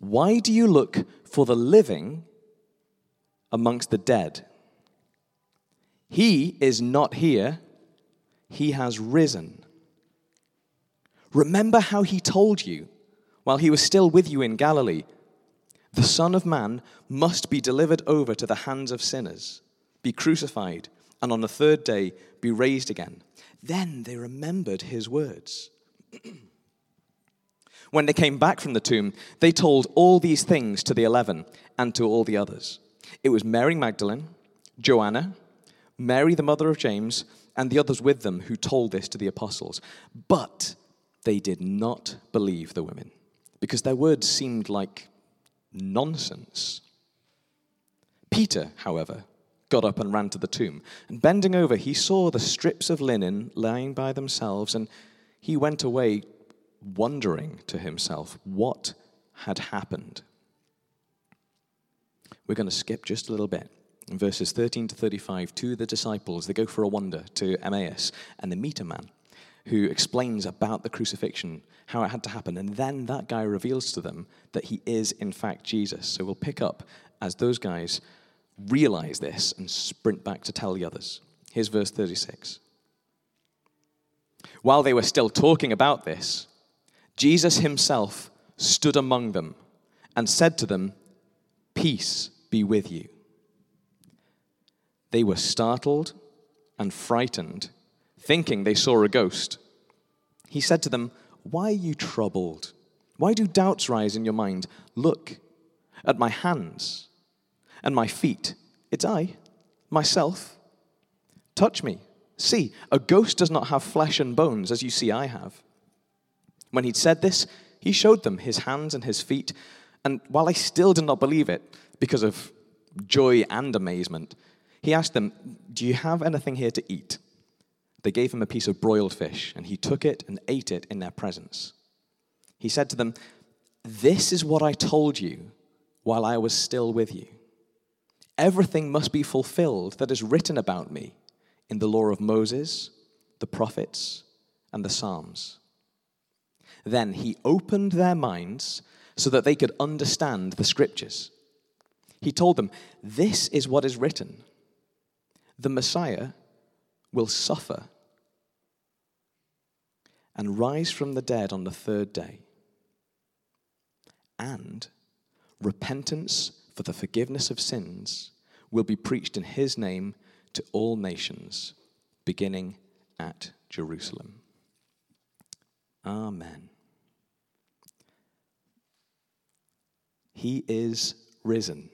Why do you look for the living amongst the dead? He is not here, he has risen. Remember how he told you while he was still with you in Galilee the Son of Man must be delivered over to the hands of sinners, be crucified, and on the third day be raised again. Then they remembered his words. when they came back from the tomb, they told all these things to the eleven and to all the others. It was Mary Magdalene, Joanna, Mary the mother of James, and the others with them who told this to the apostles. But they did not believe the women, because their words seemed like nonsense. Peter, however, got up and ran to the tomb. And bending over, he saw the strips of linen lying by themselves, and he went away wondering to himself what had happened. We're going to skip just a little bit. In verses 13 to 35, two of the disciples, they go for a wander to Emmaus, and they meet a man who explains about the crucifixion, how it had to happen, and then that guy reveals to them that he is, in fact, Jesus. So we'll pick up as those guys realize this and sprint back to tell the others. Here's verse 36. While they were still talking about this, Jesus himself stood among them and said to them, Peace be with you. They were startled and frightened thinking they saw a ghost. He said to them, Why are you troubled? Why do doubts rise in your mind? Look at my hands and my feet. It's I, myself. Touch me. See, a ghost does not have flesh and bones, as you see I have. When he'd said this, he showed them his hands and his feet. And while they still did not believe it, because of joy and amazement, he asked them, Do you have anything here to eat? They gave him a piece of broiled fish, and he took it and ate it in their presence. He said to them, This is what I told you while I was still with you. Everything must be fulfilled that is written about me in the law of Moses, the prophets, and the Psalms. Then he opened their minds so that they could understand the scriptures. He told them, This is what is written the Messiah will suffer and rise from the dead on the third day. And repentance for the forgiveness of sins will be preached in his name to all nations, beginning at Jerusalem. Amen. He is risen.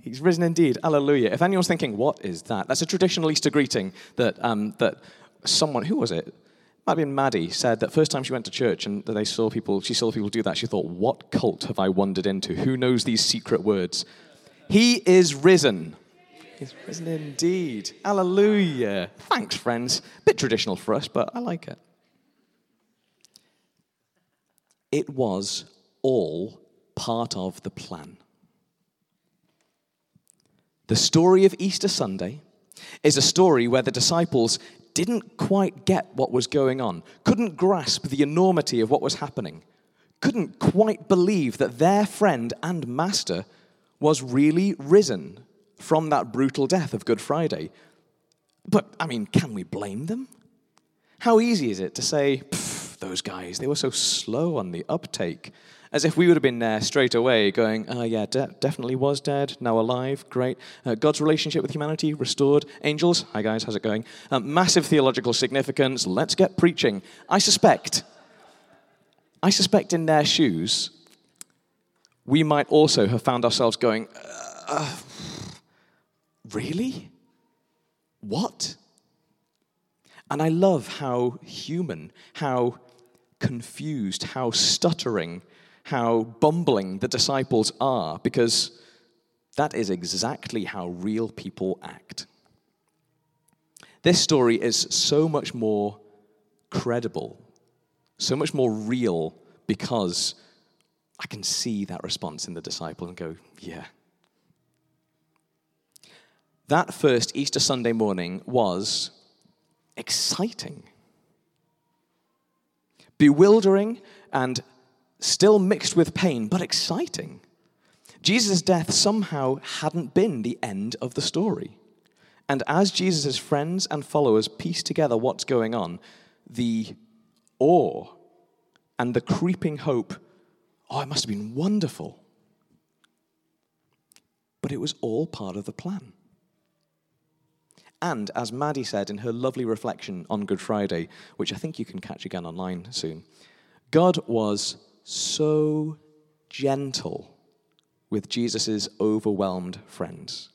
He's risen indeed. Hallelujah. If anyone's thinking, what is that? That's a traditional Easter greeting that, um, that someone, who was it? Might have been Maddie, said that first time she went to church and they saw people, she saw people do that, she thought, what cult have I wandered into? Who knows these secret words? He is risen. He's risen indeed. Hallelujah. Thanks, friends. Bit traditional for us, but I like it. It was all part of the plan. The story of Easter Sunday is a story where the disciples didn't quite get what was going on, couldn't grasp the enormity of what was happening, couldn't quite believe that their friend and master was really risen from that brutal death of Good Friday. But, I mean, can we blame them? How easy is it to say, those guys, they were so slow on the uptake? as if we would have been there straight away, going, oh, yeah, de- definitely was dead, now alive, great. Uh, God's relationship with humanity restored. Angels, hi guys, how's it going? Um, massive theological significance, let's get preaching. I suspect, I suspect in their shoes, we might also have found ourselves going, uh, really? What? And I love how human, how confused, how stuttering, how bumbling the disciples are, because that is exactly how real people act. This story is so much more credible, so much more real, because I can see that response in the disciple and go, yeah. That first Easter Sunday morning was exciting, bewildering, and still mixed with pain, but exciting. Jesus' death somehow hadn't been the end of the story. And as Jesus' friends and followers piece together what's going on, the awe and the creeping hope oh, it must have been wonderful. But it was all part of the plan. And as Maddie said in her lovely reflection on Good Friday, which I think you can catch again online soon, God was so gentle with Jesus' overwhelmed friends.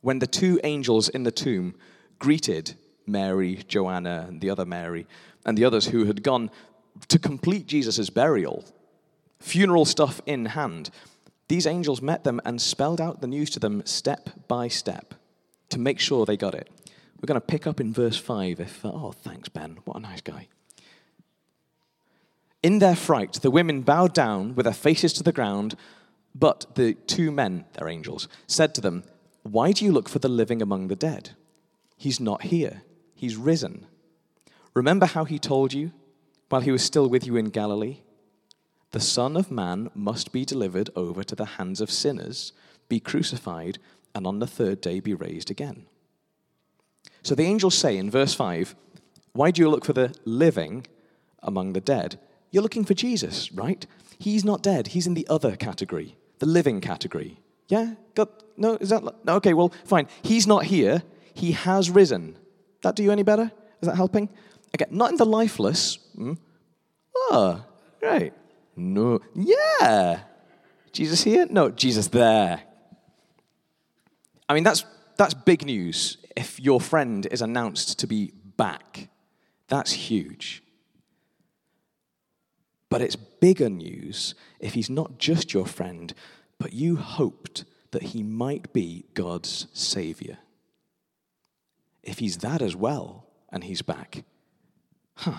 When the two angels in the tomb greeted Mary, Joanna, and the other Mary, and the others who had gone to complete Jesus' burial, funeral stuff in hand, these angels met them and spelled out the news to them step by step to make sure they got it. We're going to pick up in verse 5. If, uh, oh, thanks, Ben. What a nice guy. In their fright, the women bowed down with their faces to the ground, but the two men, their angels, said to them, Why do you look for the living among the dead? He's not here, he's risen. Remember how he told you while he was still with you in Galilee? The Son of Man must be delivered over to the hands of sinners, be crucified, and on the third day be raised again. So the angels say in verse 5 Why do you look for the living among the dead? You're looking for Jesus, right? He's not dead. He's in the other category, the living category. Yeah? Got, no, is that, no, okay, well, fine. He's not here. He has risen. That do you any better? Is that helping? Again, not in the lifeless. Hmm? Oh, great. No, yeah. Jesus here? No, Jesus there. I mean, that's, that's big news if your friend is announced to be back. That's huge. But it's bigger news if he's not just your friend, but you hoped that he might be God's Savior. If he's that as well and he's back, huh,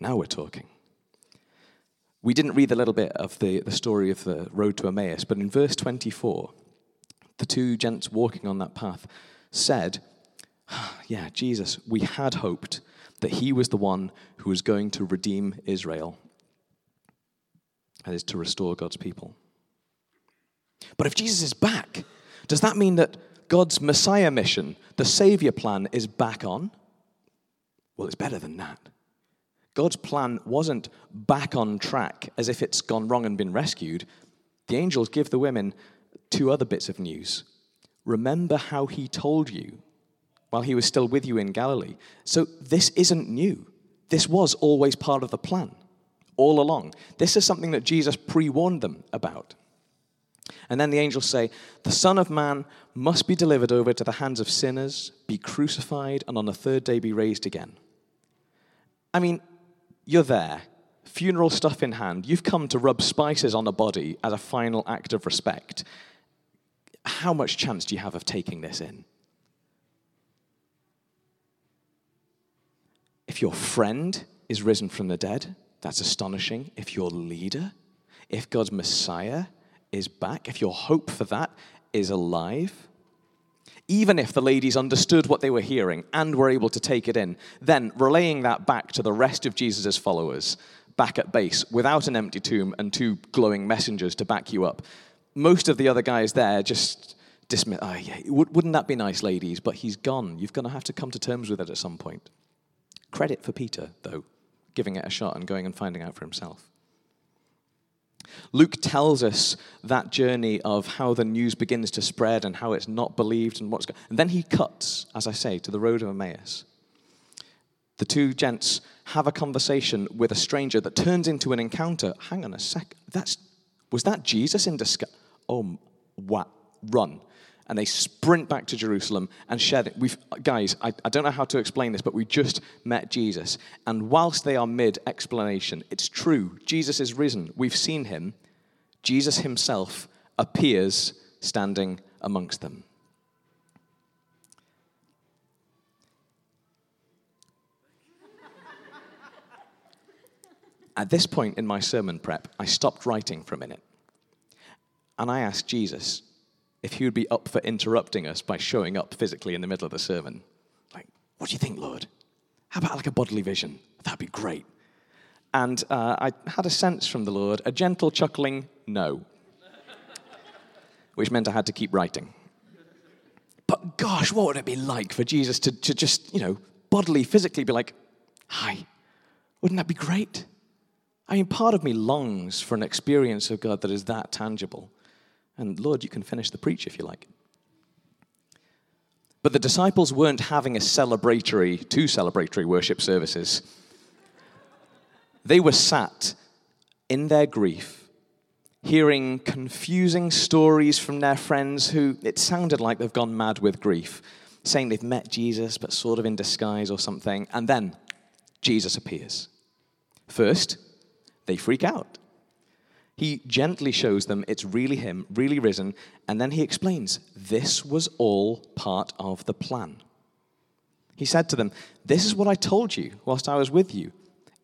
now we're talking. We didn't read a little bit of the, the story of the road to Emmaus, but in verse 24, the two gents walking on that path said, ah, Yeah, Jesus, we had hoped that he was the one who was going to redeem Israel that is to restore God's people. But if Jesus is back, does that mean that God's Messiah mission, the Savior plan, is back on? Well, it's better than that. God's plan wasn't back on track as if it's gone wrong and been rescued. The angels give the women two other bits of news. Remember how he told you while he was still with you in Galilee. So this isn't new. This was always part of the plan all along. This is something that Jesus pre warned them about. And then the angels say, The Son of Man must be delivered over to the hands of sinners, be crucified, and on the third day be raised again. I mean, you're there, funeral stuff in hand. You've come to rub spices on a body as a final act of respect. How much chance do you have of taking this in? If your friend is risen from the dead, that's astonishing. If your leader, if God's Messiah is back, if your hope for that is alive, even if the ladies understood what they were hearing and were able to take it in, then relaying that back to the rest of Jesus' followers back at base without an empty tomb and two glowing messengers to back you up. Most of the other guys there just dismiss, oh, yeah, wouldn't that be nice, ladies? But he's gone. You're going to have to come to terms with it at some point. Credit for Peter, though giving it a shot and going and finding out for himself. Luke tells us that journey of how the news begins to spread and how it's not believed and what's going And then he cuts, as I say, to the road of Emmaus. The two gents have a conversation with a stranger that turns into an encounter. Hang on a sec. That's was that Jesus in disguise? Oh, what? Run. And they sprint back to Jerusalem and share it. We've, guys, I, I don't know how to explain this, but we just met Jesus. And whilst they are mid explanation, it's true. Jesus is risen. We've seen him. Jesus himself appears standing amongst them. At this point in my sermon prep, I stopped writing for a minute. And I asked Jesus if he would be up for interrupting us by showing up physically in the middle of the sermon. Like, what do you think, Lord? How about like a bodily vision? That'd be great. And uh, I had a sense from the Lord, a gentle chuckling, no, which meant I had to keep writing. But gosh, what would it be like for Jesus to, to just, you know, bodily, physically be like, hi? Wouldn't that be great? I mean, part of me longs for an experience of God that is that tangible. And Lord, you can finish the preach if you like. But the disciples weren't having a celebratory, two celebratory worship services. They were sat in their grief, hearing confusing stories from their friends who it sounded like they've gone mad with grief, saying they've met Jesus, but sort of in disguise or something. And then Jesus appears. First, they freak out. He gently shows them it's really him, really risen, and then he explains this was all part of the plan. He said to them, This is what I told you whilst I was with you.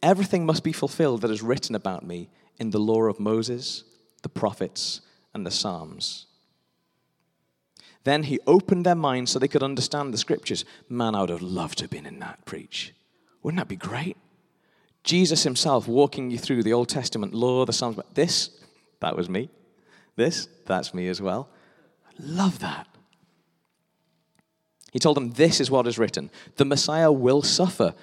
Everything must be fulfilled that is written about me in the law of Moses, the prophets, and the Psalms. Then he opened their minds so they could understand the scriptures. Man, I would have loved to have been in that preach. Wouldn't that be great? Jesus himself walking you through the Old Testament law, the Psalms. This, that was me. This, that's me as well. I love that. He told them, This is what is written the Messiah will suffer.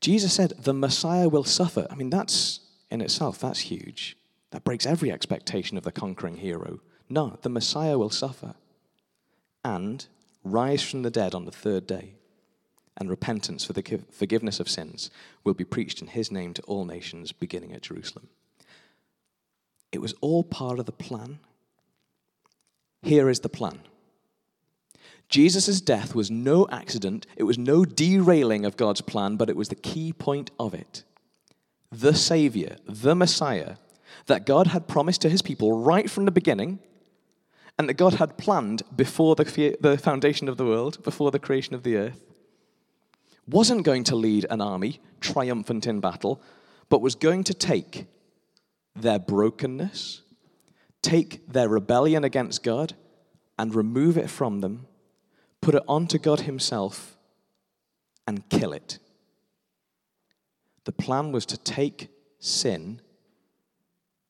Jesus said, The Messiah will suffer. I mean, that's in itself, that's huge. That breaks every expectation of the conquering hero. No, the Messiah will suffer and rise from the dead on the third day and repentance for the forgiveness of sins will be preached in his name to all nations, beginning at Jerusalem. It was all part of the plan. Here is the plan Jesus' death was no accident, it was no derailing of God's plan, but it was the key point of it. The Savior, the Messiah, that God had promised to his people right from the beginning, and that God had planned before the, the foundation of the world, before the creation of the earth wasn't going to lead an army triumphant in battle, but was going to take their brokenness, take their rebellion against God, and remove it from them, put it onto God Himself, and kill it. The plan was to take sin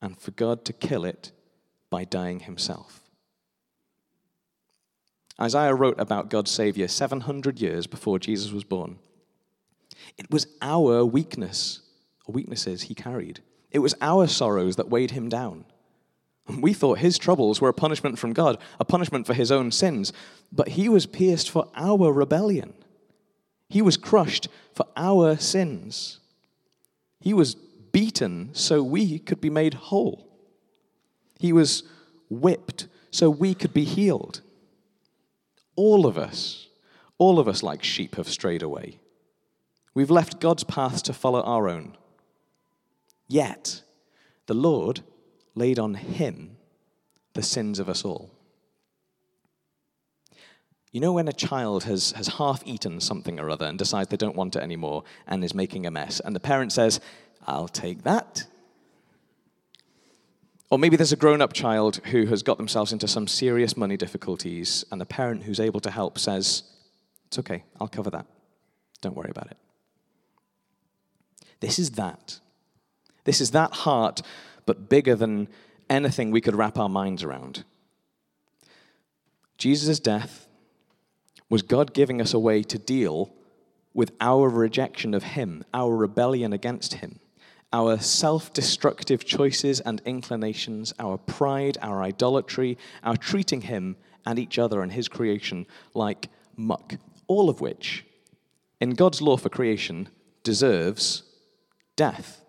and for God to kill it by dying Himself. Isaiah wrote about God's Savior 700 years before Jesus was born. It was our weakness, or weaknesses he carried. It was our sorrows that weighed him down. We thought his troubles were a punishment from God, a punishment for his own sins, but he was pierced for our rebellion. He was crushed for our sins. He was beaten so we could be made whole. He was whipped so we could be healed. All of us, all of us like sheep have strayed away. We've left God's path to follow our own. Yet, the Lord laid on him the sins of us all. You know, when a child has, has half eaten something or other and decides they don't want it anymore and is making a mess, and the parent says, I'll take that. Or maybe there's a grown up child who has got themselves into some serious money difficulties, and the parent who's able to help says, It's okay, I'll cover that. Don't worry about it. This is that. This is that heart, but bigger than anything we could wrap our minds around. Jesus' death was God giving us a way to deal with our rejection of Him, our rebellion against Him, our self destructive choices and inclinations, our pride, our idolatry, our treating Him and each other and His creation like muck, all of which, in God's law for creation, deserves death.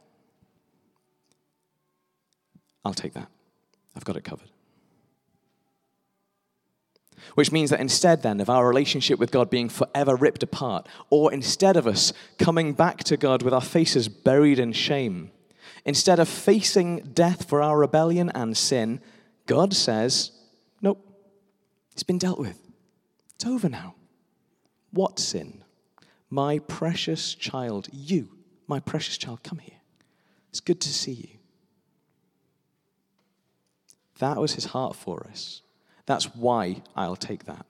I'll take that. I've got it covered. Which means that instead, then, of our relationship with God being forever ripped apart, or instead of us coming back to God with our faces buried in shame, instead of facing death for our rebellion and sin, God says, Nope, it's been dealt with. It's over now. What sin? My precious child, you, my precious child, come here. It's good to see you. That was his heart for us. That's why I'll take that.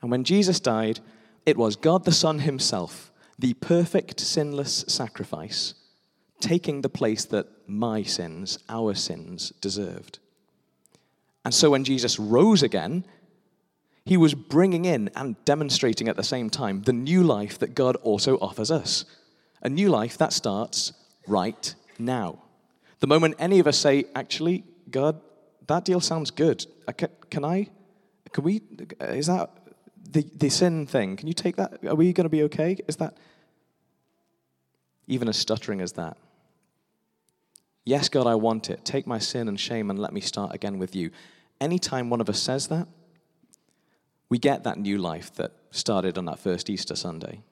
And when Jesus died, it was God the Son himself, the perfect, sinless sacrifice, taking the place that my sins, our sins, deserved. And so when Jesus rose again, he was bringing in and demonstrating at the same time the new life that God also offers us. A new life that starts right now. The moment any of us say, actually, God, that deal sounds good. Uh, can, can I, can we, uh, is that the, the sin thing? Can you take that? Are we going to be okay? Is that even as stuttering as that? Yes, God, I want it. Take my sin and shame and let me start again with you. Anytime one of us says that, we get that new life that started on that first Easter Sunday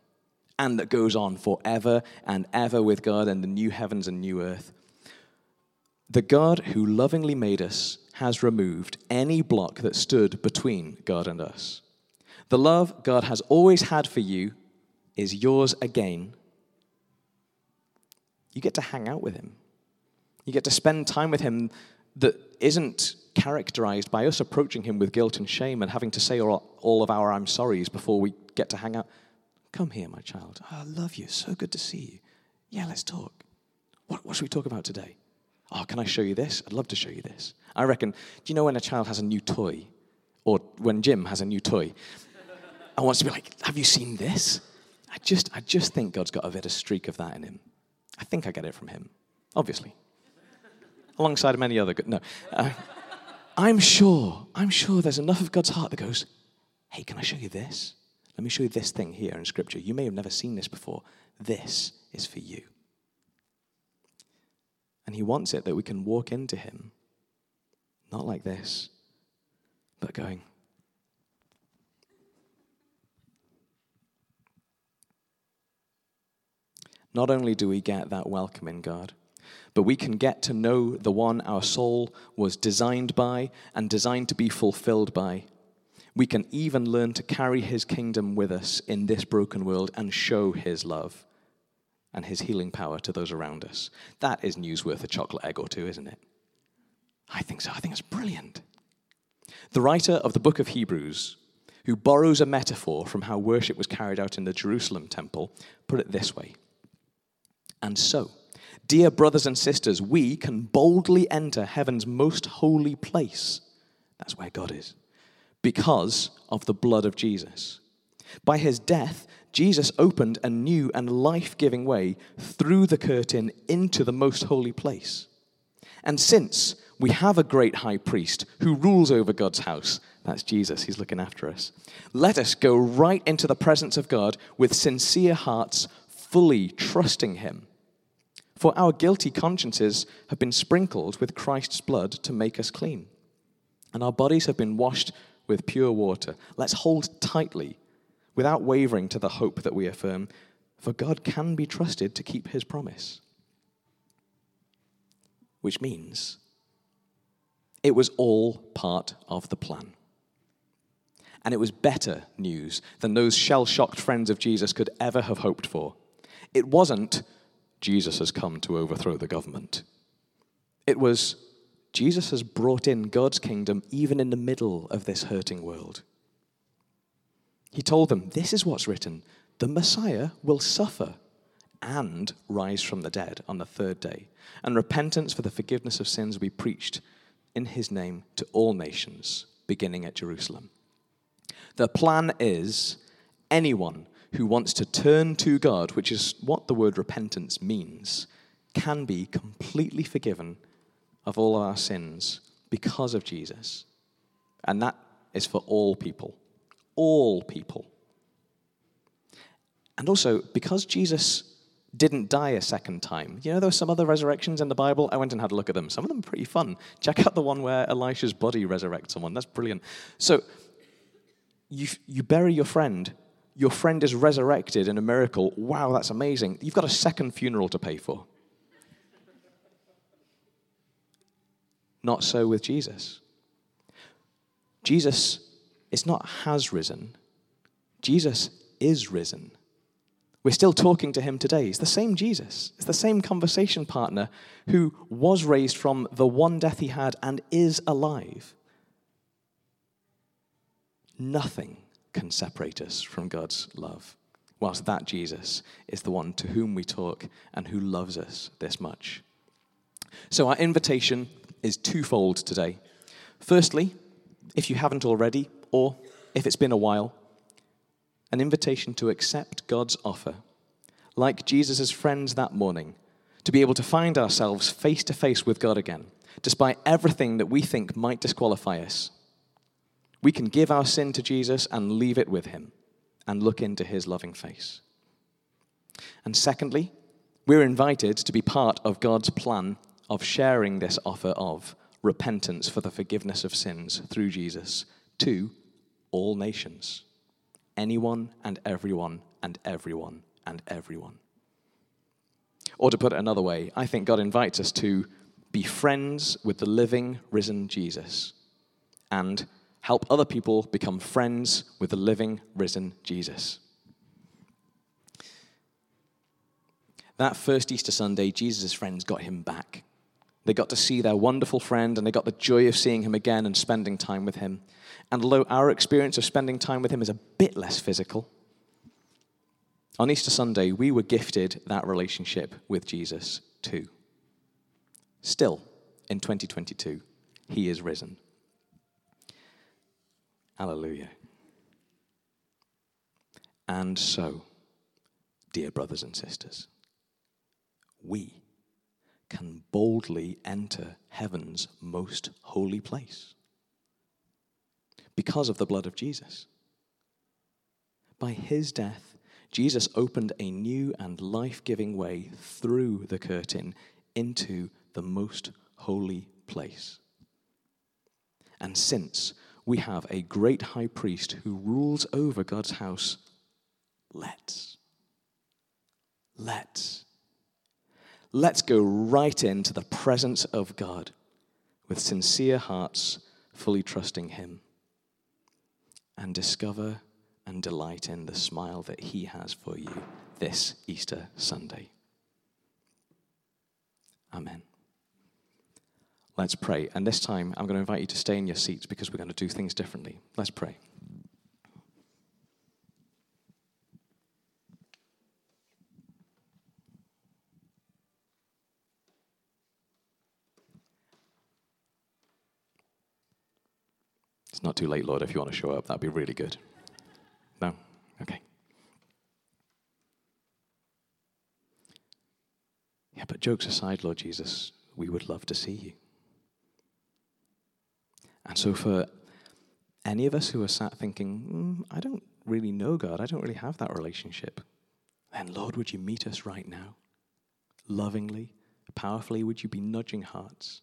and that goes on forever and ever with God and the new heavens and new earth. The God who lovingly made us has removed any block that stood between God and us. The love God has always had for you is yours again. You get to hang out with Him. You get to spend time with Him that isn't characterized by us approaching Him with guilt and shame and having to say all of our I'm sorries before we get to hang out. Come here, my child. Oh, I love you. So good to see you. Yeah, let's talk. What, what should we talk about today? Oh, can I show you this? I'd love to show you this. I reckon, do you know when a child has a new toy? Or when Jim has a new toy? I wants to be like, have you seen this? I just, I just think God's got a bit of streak of that in him. I think I get it from him, obviously. Alongside many other good, no. Uh, I'm sure, I'm sure there's enough of God's heart that goes, hey, can I show you this? Let me show you this thing here in Scripture. You may have never seen this before. This is for you. And he wants it that we can walk into him, not like this, but going, Not only do we get that welcome in God, but we can get to know the one our soul was designed by and designed to be fulfilled by. We can even learn to carry his kingdom with us in this broken world and show his love and his healing power to those around us. That is news worth a chocolate egg or two, isn't it? I think so. I think it's brilliant. The writer of the book of Hebrews, who borrows a metaphor from how worship was carried out in the Jerusalem temple, put it this way And so, dear brothers and sisters, we can boldly enter heaven's most holy place. That's where God is. Because of the blood of Jesus. By his death, Jesus opened a new and life giving way through the curtain into the most holy place. And since we have a great high priest who rules over God's house, that's Jesus, he's looking after us, let us go right into the presence of God with sincere hearts, fully trusting him. For our guilty consciences have been sprinkled with Christ's blood to make us clean, and our bodies have been washed with pure water. Let's hold tightly without wavering to the hope that we affirm, for God can be trusted to keep his promise. Which means it was all part of the plan. And it was better news than those shell shocked friends of Jesus could ever have hoped for. It wasn't, Jesus has come to overthrow the government. It was, Jesus has brought in God's kingdom even in the middle of this hurting world. He told them, This is what's written the Messiah will suffer and rise from the dead on the third day, and repentance for the forgiveness of sins will be preached in his name to all nations, beginning at Jerusalem. The plan is anyone who wants to turn to God, which is what the word repentance means, can be completely forgiven of all our sins because of Jesus. And that is for all people all people. And also, because Jesus didn't die a second time. You know, there were some other resurrections in the Bible. I went and had a look at them. Some of them are pretty fun. Check out the one where Elisha's body resurrects someone. That's brilliant. So, you, you bury your friend, your friend is resurrected in a miracle. Wow, that's amazing. You've got a second funeral to pay for. Not so with Jesus. Jesus is not has risen, Jesus is risen. We're still talking to him today. It's the same Jesus. It's the same conversation partner who was raised from the one death he had and is alive. Nothing can separate us from God's love, whilst that Jesus is the one to whom we talk and who loves us this much. So, our invitation is twofold today. Firstly, if you haven't already, or if it's been a while, an invitation to accept God's offer, like Jesus' friends that morning, to be able to find ourselves face to face with God again, despite everything that we think might disqualify us. We can give our sin to Jesus and leave it with Him and look into His loving face. And secondly, we're invited to be part of God's plan of sharing this offer of repentance for the forgiveness of sins through Jesus to all nations. Anyone and everyone and everyone and everyone. Or to put it another way, I think God invites us to be friends with the living, risen Jesus and help other people become friends with the living, risen Jesus. That first Easter Sunday, Jesus' friends got him back. They got to see their wonderful friend and they got the joy of seeing him again and spending time with him. And although our experience of spending time with him is a bit less physical, on Easter Sunday, we were gifted that relationship with Jesus too. Still, in 2022, he is risen. Hallelujah. And so, dear brothers and sisters, we can boldly enter heaven's most holy place because of the blood of Jesus. By his death, Jesus opened a new and life giving way through the curtain into the most holy place. And since we have a great high priest who rules over God's house. Let's. Let's. Let's go right into the presence of God with sincere hearts, fully trusting Him, and discover and delight in the smile that He has for you this Easter Sunday. Amen. Let's pray. And this time, I'm going to invite you to stay in your seats because we're going to do things differently. Let's pray. It's not too late, Lord, if you want to show up. That'd be really good. No? Okay. Yeah, but jokes aside, Lord Jesus, we would love to see you. And so, for any of us who are sat thinking, mm, I don't really know God, I don't really have that relationship, then, Lord, would you meet us right now? Lovingly, powerfully, would you be nudging hearts?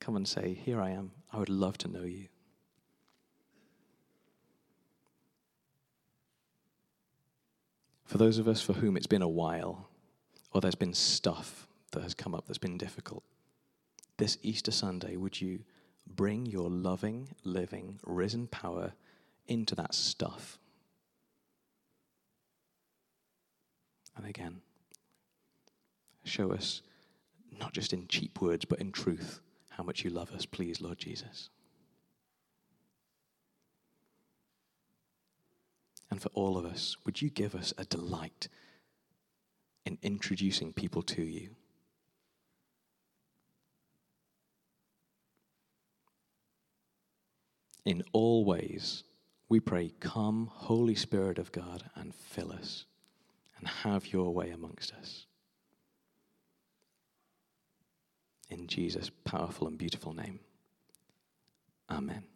Come and say, Here I am. I would love to know you. For those of us for whom it's been a while, or there's been stuff that has come up that's been difficult, this Easter Sunday, would you bring your loving, living, risen power into that stuff. And again, show us, not just in cheap words, but in truth, how much you love us, please, Lord Jesus. And for all of us, would you give us a delight in introducing people to you? In all ways, we pray, Come, Holy Spirit of God, and fill us and have your way amongst us. In Jesus' powerful and beautiful name. Amen.